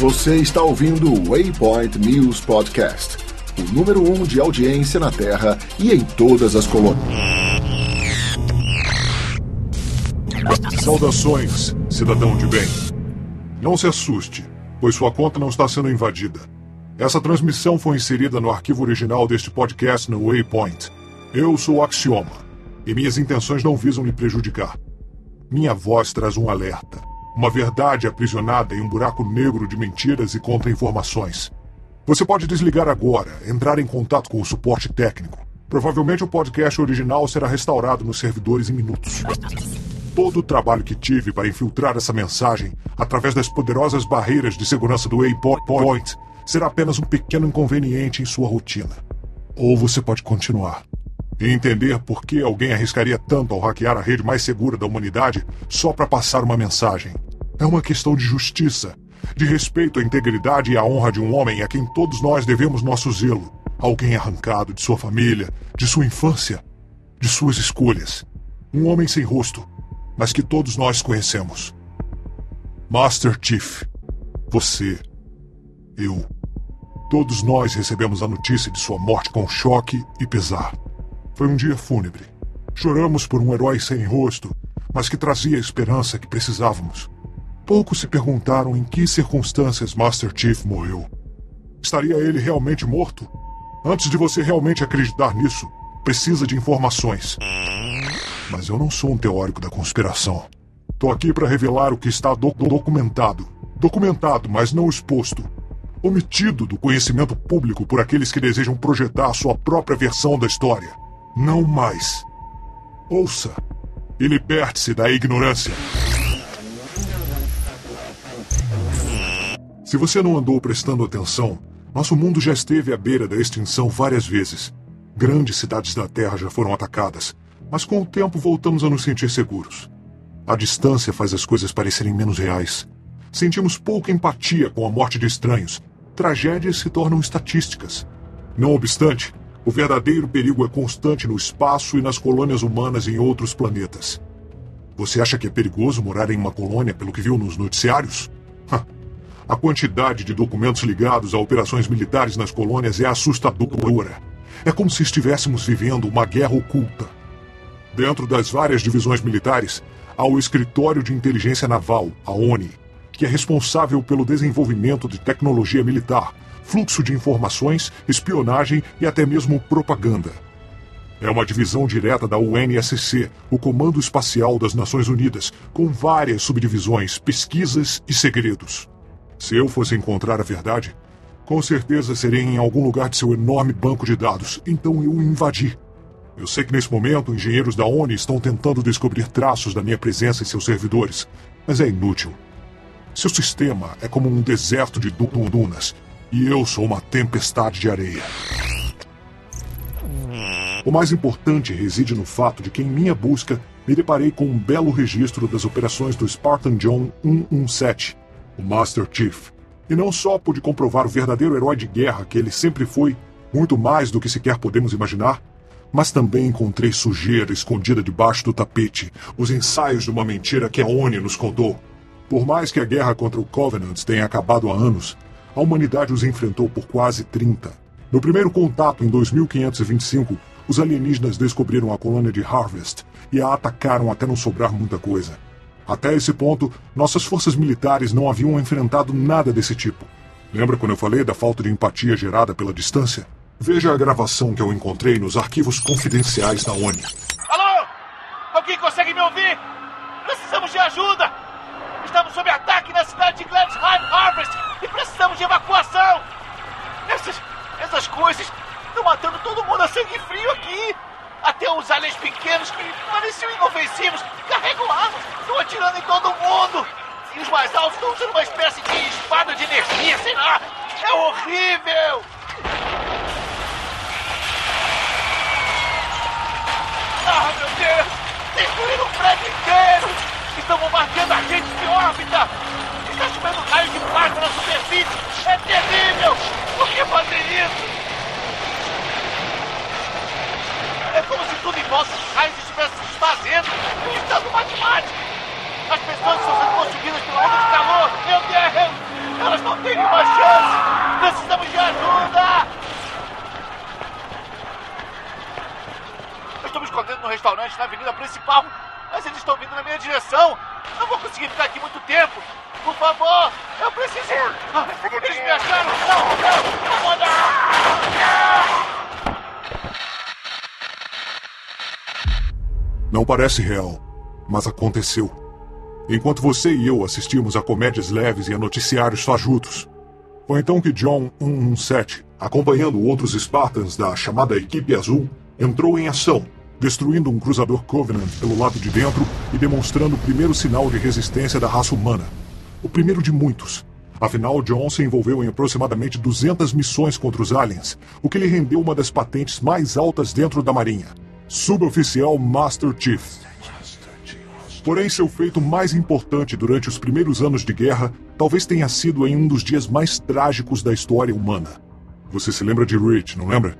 Você está ouvindo o Waypoint News Podcast, o número um de audiência na Terra e em todas as colônias. Saudações, cidadão de bem. Não se assuste, pois sua conta não está sendo invadida. Essa transmissão foi inserida no arquivo original deste podcast no Waypoint. Eu sou Axioma, e minhas intenções não visam lhe prejudicar. Minha voz traz um alerta, uma verdade aprisionada em um buraco negro de mentiras e contra-informações. Você pode desligar agora, entrar em contato com o suporte técnico. Provavelmente o podcast original será restaurado nos servidores em minutos. Todo o trabalho que tive para infiltrar essa mensagem através das poderosas barreiras de segurança do Waypoint será apenas um pequeno inconveniente em sua rotina. Ou você pode continuar e entender por que alguém arriscaria tanto ao hackear a rede mais segura da humanidade só para passar uma mensagem. É uma questão de justiça, de respeito à integridade e à honra de um homem a quem todos nós devemos nosso zelo. Alguém arrancado de sua família, de sua infância, de suas escolhas. Um homem sem rosto, mas que todos nós conhecemos. Master Chief. Você. Eu. Todos nós recebemos a notícia de sua morte com choque e pesar. Foi um dia fúnebre. Choramos por um herói sem rosto, mas que trazia a esperança que precisávamos. Poucos se perguntaram em que circunstâncias Master Chief morreu. Estaria ele realmente morto? Antes de você realmente acreditar nisso, precisa de informações. Mas eu não sou um teórico da conspiração. Tô aqui para revelar o que está do documentado. Documentado, mas não exposto. Omitido do conhecimento público por aqueles que desejam projetar sua própria versão da história. Não mais. Ouça e liberte-se da ignorância. Se você não andou prestando atenção, nosso mundo já esteve à beira da extinção várias vezes. Grandes cidades da Terra já foram atacadas, mas com o tempo voltamos a nos sentir seguros. A distância faz as coisas parecerem menos reais. Sentimos pouca empatia com a morte de estranhos. Tragédias se tornam estatísticas. Não obstante, o verdadeiro perigo é constante no espaço e nas colônias humanas em outros planetas. Você acha que é perigoso morar em uma colônia pelo que viu nos noticiários? A quantidade de documentos ligados a operações militares nas colônias é assustadora. É como se estivéssemos vivendo uma guerra oculta. Dentro das várias divisões militares, há o Escritório de Inteligência Naval, a ONI, que é responsável pelo desenvolvimento de tecnologia militar, fluxo de informações, espionagem e até mesmo propaganda. É uma divisão direta da UNSC, o Comando Espacial das Nações Unidas, com várias subdivisões, pesquisas e segredos. Se eu fosse encontrar a verdade, com certeza seria em algum lugar de seu enorme banco de dados, então eu invadi. Eu sei que nesse momento engenheiros da ONU estão tentando descobrir traços da minha presença em seus servidores, mas é inútil. Seu sistema é como um deserto de dunas e eu sou uma tempestade de areia. O mais importante reside no fato de que, em minha busca, me deparei com um belo registro das operações do Spartan John 117, o Master Chief. E não só pude comprovar o verdadeiro herói de guerra que ele sempre foi, muito mais do que sequer podemos imaginar, mas também encontrei sujeira escondida debaixo do tapete, os ensaios de uma mentira que a ONU nos contou. Por mais que a guerra contra o Covenant tenha acabado há anos, a humanidade os enfrentou por quase 30. No primeiro contato, em 2525, os alienígenas descobriram a colônia de Harvest e a atacaram até não sobrar muita coisa. Até esse ponto, nossas forças militares não haviam enfrentado nada desse tipo. Lembra quando eu falei da falta de empatia gerada pela distância? Veja a gravação que eu encontrei nos arquivos confidenciais da ONU. Alô? Alguém consegue me ouvir? Precisamos de ajuda! Estamos sob ataque na cidade de Glansheim Harvest e precisamos de evacuação! Essas, essas coisas estão matando todo mundo a sangue frio aqui! Até os aliens pequenos que pareciam inofensivos carregam armas, estão atirando em todo mundo. E os mais altos estão usando uma espécie de espada de energia, sei lá. É horrível! Ah, meu Deus! Destruíram o prédio inteiro! Estão bombardeando a gente de órbita! está jogando raio de plasma na superfície! É terrível! Por que fazer isso? É como se tudo em volta dos raios estivesse se um imitando matemático. As pessoas estão sendo consumidas pela onda de calor! Meu Deus! Elas não têm nenhuma chance! Precisamos de ajuda! Eu estou me escondendo no restaurante na avenida principal, mas eles estão vindo na minha direção! Não vou conseguir ficar aqui muito tempo! Por favor, eu preciso. Ah, eles me acharam! Não, não, não vou dar! Não parece real, mas aconteceu. Enquanto você e eu assistimos a comédias leves e a noticiários fajutos. Foi então que John 117, acompanhando outros Spartans da chamada Equipe Azul, entrou em ação, destruindo um cruzador Covenant pelo lado de dentro e demonstrando o primeiro sinal de resistência da raça humana. O primeiro de muitos. Afinal, John se envolveu em aproximadamente 200 missões contra os aliens, o que lhe rendeu uma das patentes mais altas dentro da Marinha. Suboficial Master Chief. Porém, seu feito mais importante durante os primeiros anos de guerra talvez tenha sido em um dos dias mais trágicos da história humana. Você se lembra de Rich, não lembra?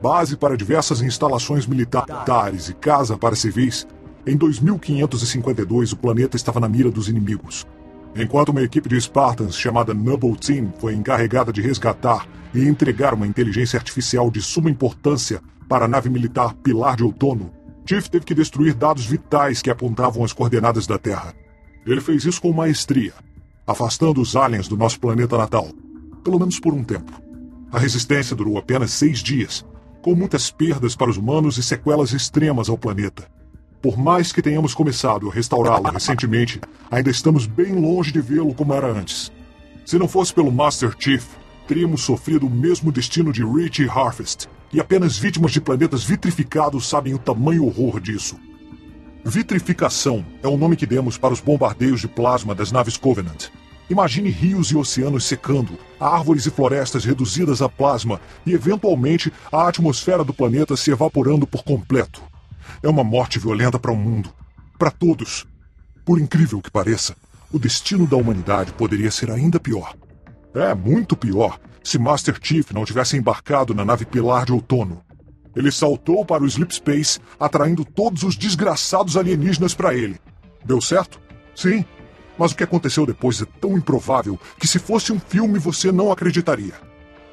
Base para diversas instalações militares e casa para civis. Em 2552, o planeta estava na mira dos inimigos. Enquanto uma equipe de Spartans chamada Noble Team foi encarregada de resgatar e entregar uma inteligência artificial de suma importância para a nave militar Pilar de Outono, Chief teve que destruir dados vitais que apontavam as coordenadas da Terra. Ele fez isso com maestria, afastando os aliens do nosso planeta natal, pelo menos por um tempo. A resistência durou apenas seis dias, com muitas perdas para os humanos e sequelas extremas ao planeta. Por mais que tenhamos começado a restaurá-lo recentemente, ainda estamos bem longe de vê-lo como era antes. Se não fosse pelo Master Chief, teríamos sofrido o mesmo destino de Rich e Harvest, e apenas vítimas de planetas vitrificados sabem o tamanho horror disso. Vitrificação é o nome que demos para os bombardeios de plasma das naves Covenant. Imagine rios e oceanos secando, árvores e florestas reduzidas a plasma e, eventualmente, a atmosfera do planeta se evaporando por completo. É uma morte violenta para o mundo. Para todos. Por incrível que pareça, o destino da humanidade poderia ser ainda pior. É, muito pior, se Master Chief não tivesse embarcado na nave Pilar de Outono. Ele saltou para o Sleep Space, atraindo todos os desgraçados alienígenas para ele. Deu certo? Sim. Mas o que aconteceu depois é tão improvável que, se fosse um filme, você não acreditaria.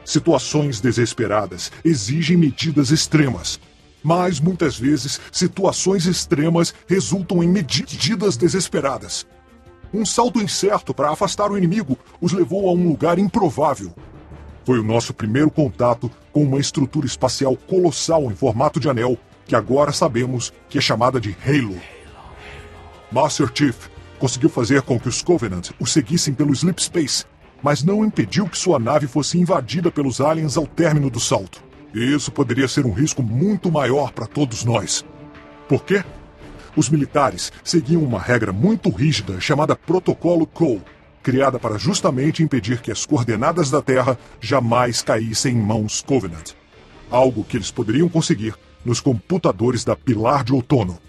Situações desesperadas exigem medidas extremas. Mas, muitas vezes, situações extremas resultam em medidas desesperadas. Um salto incerto para afastar o inimigo os levou a um lugar improvável, foi o nosso primeiro contato com uma estrutura espacial colossal em formato de anel, que agora sabemos que é chamada de Halo. Master Chief conseguiu fazer com que os Covenant o seguissem pelo Sleep Space, mas não impediu que sua nave fosse invadida pelos aliens ao término do salto. E isso poderia ser um risco muito maior para todos nós. Por quê? Os militares seguiam uma regra muito rígida chamada Protocolo Cole, criada para justamente impedir que as coordenadas da Terra jamais caíssem em mãos Covenant. Algo que eles poderiam conseguir nos computadores da Pilar de Outono.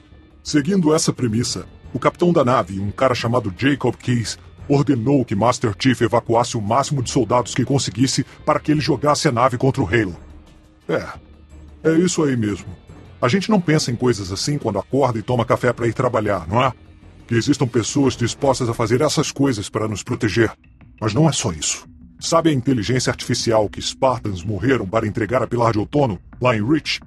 Seguindo essa premissa, o capitão da nave, um cara chamado Jacob Keys, ordenou que Master Chief evacuasse o máximo de soldados que conseguisse para que ele jogasse a nave contra o Halo. É, é isso aí mesmo. A gente não pensa em coisas assim quando acorda e toma café para ir trabalhar, não é? que existam pessoas dispostas a fazer essas coisas para nos proteger. Mas não é só isso. Sabe a inteligência artificial que Spartans morreram para entregar a Pilar de Outono, lá em Rich?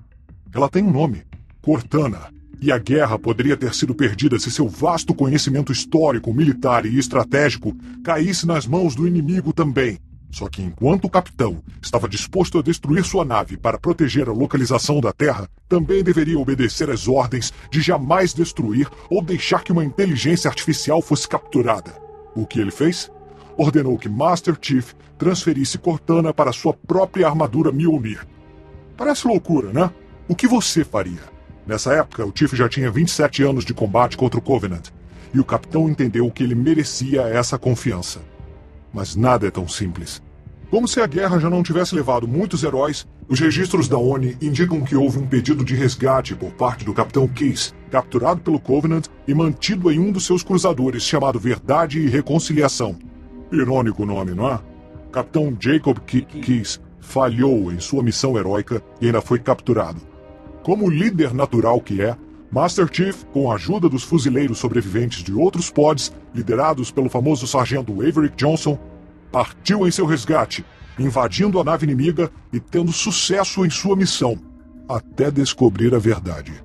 Ela tem um nome: Cortana. E a guerra poderia ter sido perdida se seu vasto conhecimento histórico, militar e estratégico caísse nas mãos do inimigo também. Só que enquanto o capitão estava disposto a destruir sua nave para proteger a localização da Terra, também deveria obedecer às ordens de jamais destruir ou deixar que uma inteligência artificial fosse capturada. O que ele fez? Ordenou que Master Chief transferisse Cortana para sua própria armadura Mjolnir. Parece loucura, né? O que você faria? Nessa época, o Chief já tinha 27 anos de combate contra o Covenant, e o capitão entendeu que ele merecia essa confiança. Mas nada é tão simples. Como se a guerra já não tivesse levado muitos heróis, os registros da ONI indicam que houve um pedido de resgate por parte do capitão Case, capturado pelo Covenant e mantido em um dos seus cruzadores, chamado Verdade e Reconciliação. Irônico nome, não é? Capitão Jacob Case falhou em sua missão heróica e ainda foi capturado. Como líder natural que é, Master Chief, com a ajuda dos fuzileiros sobreviventes de outros pods, liderados pelo famoso sargento Averick Johnson, partiu em seu resgate, invadindo a nave inimiga e tendo sucesso em sua missão, até descobrir a verdade.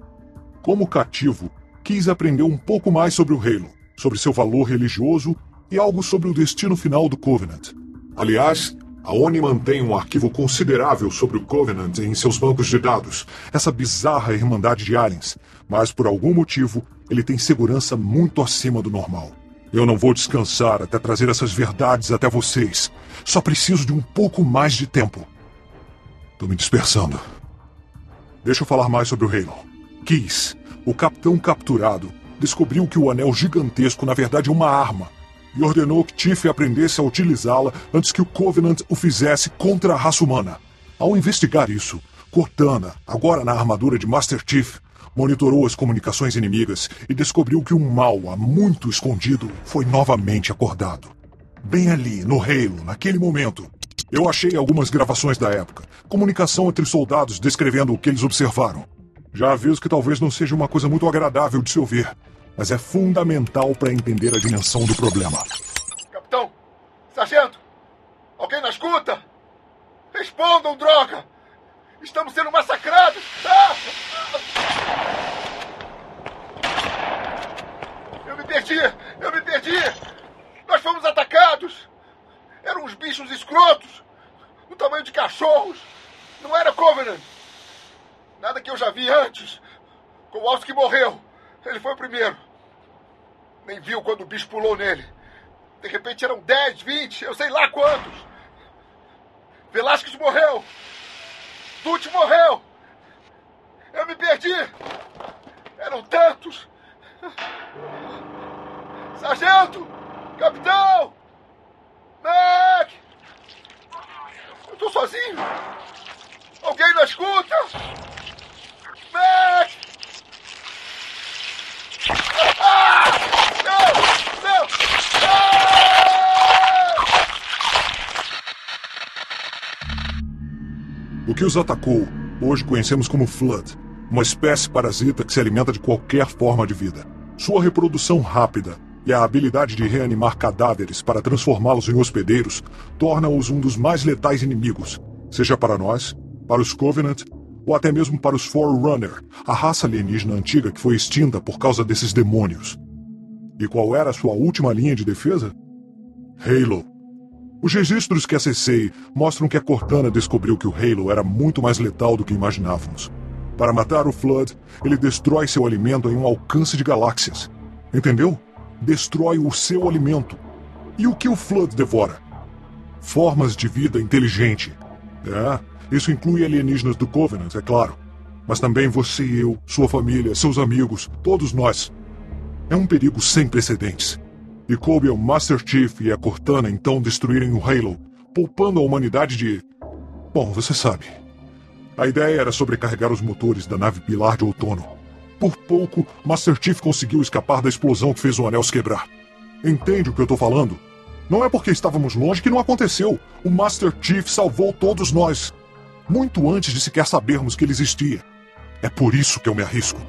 Como cativo, quis aprender um pouco mais sobre o Halo, sobre seu valor religioso e algo sobre o destino final do Covenant. Aliás, a ONI mantém um arquivo considerável sobre o Covenant em seus bancos de dados, essa bizarra irmandade de aliens, mas por algum motivo ele tem segurança muito acima do normal. Eu não vou descansar até trazer essas verdades até vocês. Só preciso de um pouco mais de tempo. Tô me dispersando. Deixa eu falar mais sobre o Halo. Kiss, o capitão capturado, descobriu que o anel gigantesco na verdade é uma arma e ordenou que Tiff aprendesse a utilizá-la antes que o Covenant o fizesse contra a raça humana. Ao investigar isso, Cortana, agora na armadura de Master Chief, monitorou as comunicações inimigas e descobriu que um mal há muito escondido foi novamente acordado. Bem ali, no Halo, naquele momento, eu achei algumas gravações da época, comunicação entre soldados descrevendo o que eles observaram. Já aviso que talvez não seja uma coisa muito agradável de se ouvir, mas é fundamental para entender a dimensão do problema. Capitão! Sargento! Alguém na escuta? Respondam, droga! Estamos sendo massacrados! Ah! Eu me perdi! Eu me perdi! Nós fomos atacados! Eram uns bichos escrotos! Do tamanho de cachorros! Não era Covenant! Nada que eu já vi antes! Kowalski morreu! Ele foi o primeiro! Nem viu quando o bicho pulou nele. De repente eram 10, 20, eu sei lá quantos. Velasquez morreu. Dutch morreu. Eu me perdi. Eram tantos. Sargento! Capitão! Mac! Eu tô sozinho. Alguém na escuta? Mac! Ah! O que os atacou, hoje conhecemos como Flood, uma espécie parasita que se alimenta de qualquer forma de vida. Sua reprodução rápida e a habilidade de reanimar cadáveres para transformá-los em hospedeiros torna-os um dos mais letais inimigos, seja para nós, para os Covenant ou até mesmo para os Forerunner, a raça alienígena antiga que foi extinta por causa desses demônios. E qual era a sua última linha de defesa? Halo. Os registros que acessei mostram que a Cortana descobriu que o Halo era muito mais letal do que imaginávamos. Para matar o Flood, ele destrói seu alimento em um alcance de galáxias. Entendeu? Destrói o seu alimento. E o que o Flood devora? Formas de vida inteligente. É, isso inclui alienígenas do Covenant, é claro. Mas também você e eu, sua família, seus amigos, todos nós. É um perigo sem precedentes. E coube ao Master Chief e a Cortana então destruírem o Halo, poupando a humanidade de. Bom, você sabe. A ideia era sobrecarregar os motores da nave Pilar de Outono. Por pouco, Master Chief conseguiu escapar da explosão que fez o anel se quebrar. Entende o que eu tô falando? Não é porque estávamos longe que não aconteceu. O Master Chief salvou todos nós. Muito antes de sequer sabermos que ele existia. É por isso que eu me arrisco.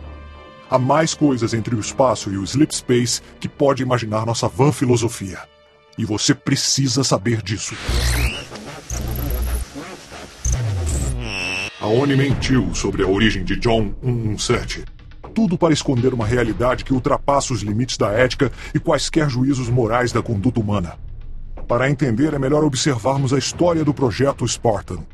Há mais coisas entre o espaço e o sleep space que pode imaginar nossa van filosofia. E você precisa saber disso. A ONI mentiu sobre a origem de John 117. Tudo para esconder uma realidade que ultrapassa os limites da ética e quaisquer juízos morais da conduta humana. Para entender, é melhor observarmos a história do projeto Spartan.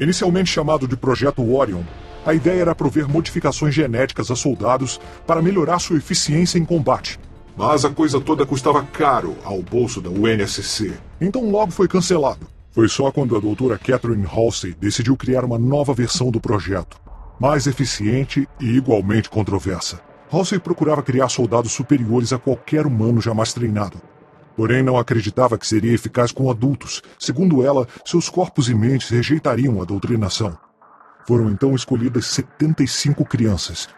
Inicialmente chamado de Projeto Orion, a ideia era prover modificações genéticas a soldados para melhorar sua eficiência em combate. Mas a coisa toda custava caro ao bolso da UNSC. Então logo foi cancelado. Foi só quando a doutora Catherine Halsey decidiu criar uma nova versão do projeto, mais eficiente e igualmente controversa. Halsey procurava criar soldados superiores a qualquer humano jamais treinado. Porém, não acreditava que seria eficaz com adultos. Segundo ela, seus corpos e mentes rejeitariam a doutrinação. Foram então escolhidas 75 crianças.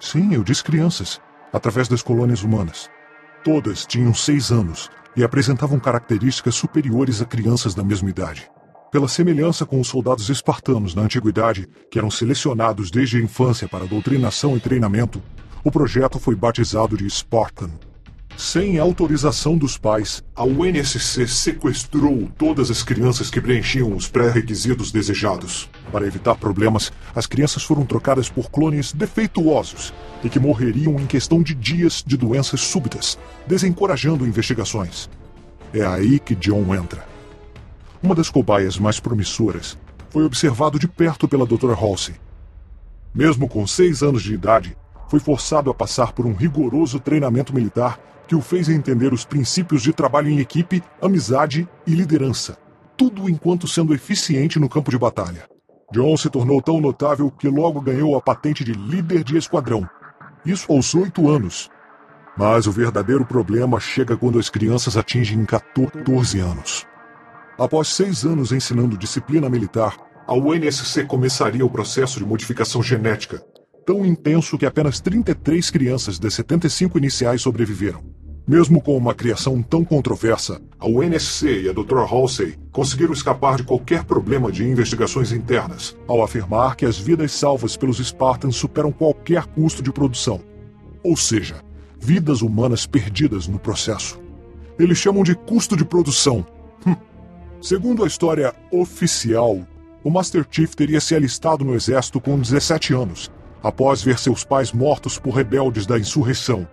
Sim, eu disse crianças, através das colônias humanas. Todas tinham seis anos e apresentavam características superiores a crianças da mesma idade. Pela semelhança com os soldados espartanos na antiguidade, que eram selecionados desde a infância para doutrinação e treinamento, o projeto foi batizado de Spartan. Sem autorização dos pais, a UNSC sequestrou todas as crianças que preenchiam os pré-requisitos desejados. Para evitar problemas, as crianças foram trocadas por clones defeituosos e que morreriam em questão de dias de doenças súbitas, desencorajando investigações. É aí que John entra. Uma das cobaias mais promissoras foi observado de perto pela Dra. Halsey. Mesmo com seis anos de idade, foi forçado a passar por um rigoroso treinamento militar que o fez entender os princípios de trabalho em equipe, amizade e liderança, tudo enquanto sendo eficiente no campo de batalha. John se tornou tão notável que logo ganhou a patente de líder de esquadrão. Isso aos oito anos. Mas o verdadeiro problema chega quando as crianças atingem 14 anos. Após seis anos ensinando disciplina militar, a UNSC começaria o processo de modificação genética, tão intenso que apenas 33 crianças das 75 iniciais sobreviveram. Mesmo com uma criação tão controversa, a UNSC e a Dra. Halsey conseguiram escapar de qualquer problema de investigações internas, ao afirmar que as vidas salvas pelos Spartans superam qualquer custo de produção. Ou seja, vidas humanas perdidas no processo. Eles chamam de custo de produção. Hum. Segundo a história oficial, o Master Chief teria se alistado no exército com 17 anos após ver seus pais mortos por rebeldes da insurreição.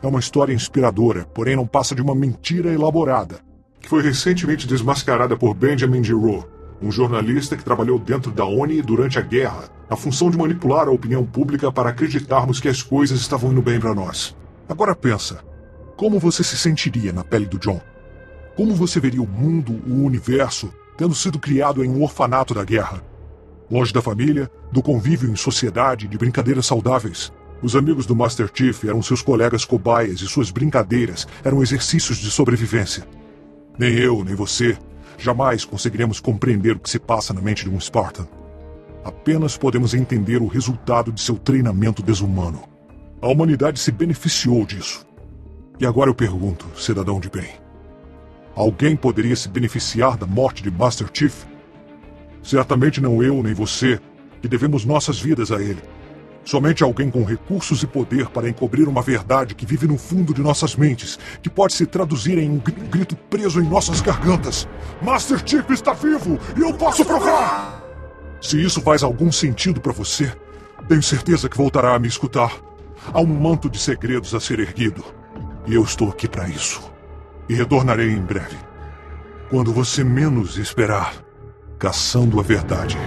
É uma história inspiradora, porém não passa de uma mentira elaborada, que foi recentemente desmascarada por Benjamin Giraud, um jornalista que trabalhou dentro da ONU durante a guerra, na função de manipular a opinião pública para acreditarmos que as coisas estavam indo bem para nós. Agora pensa, como você se sentiria na pele do John? Como você veria o mundo, o universo, tendo sido criado em um orfanato da guerra? Longe da família, do convívio em sociedade, de brincadeiras saudáveis. Os amigos do Master Chief eram seus colegas cobaias e suas brincadeiras eram exercícios de sobrevivência. Nem eu, nem você, jamais conseguiremos compreender o que se passa na mente de um Spartan. Apenas podemos entender o resultado de seu treinamento desumano. A humanidade se beneficiou disso. E agora eu pergunto, cidadão de bem: alguém poderia se beneficiar da morte de Master Chief? Certamente não eu nem você, que devemos nossas vidas a ele. Somente alguém com recursos e poder para encobrir uma verdade que vive no fundo de nossas mentes, que pode se traduzir em um grito preso em nossas gargantas. Master Chief está vivo e eu posso provar! Se isso faz algum sentido para você, tenho certeza que voltará a me escutar. Há um manto de segredos a ser erguido. E eu estou aqui para isso. E retornarei em breve. Quando você menos esperar caçando a verdade.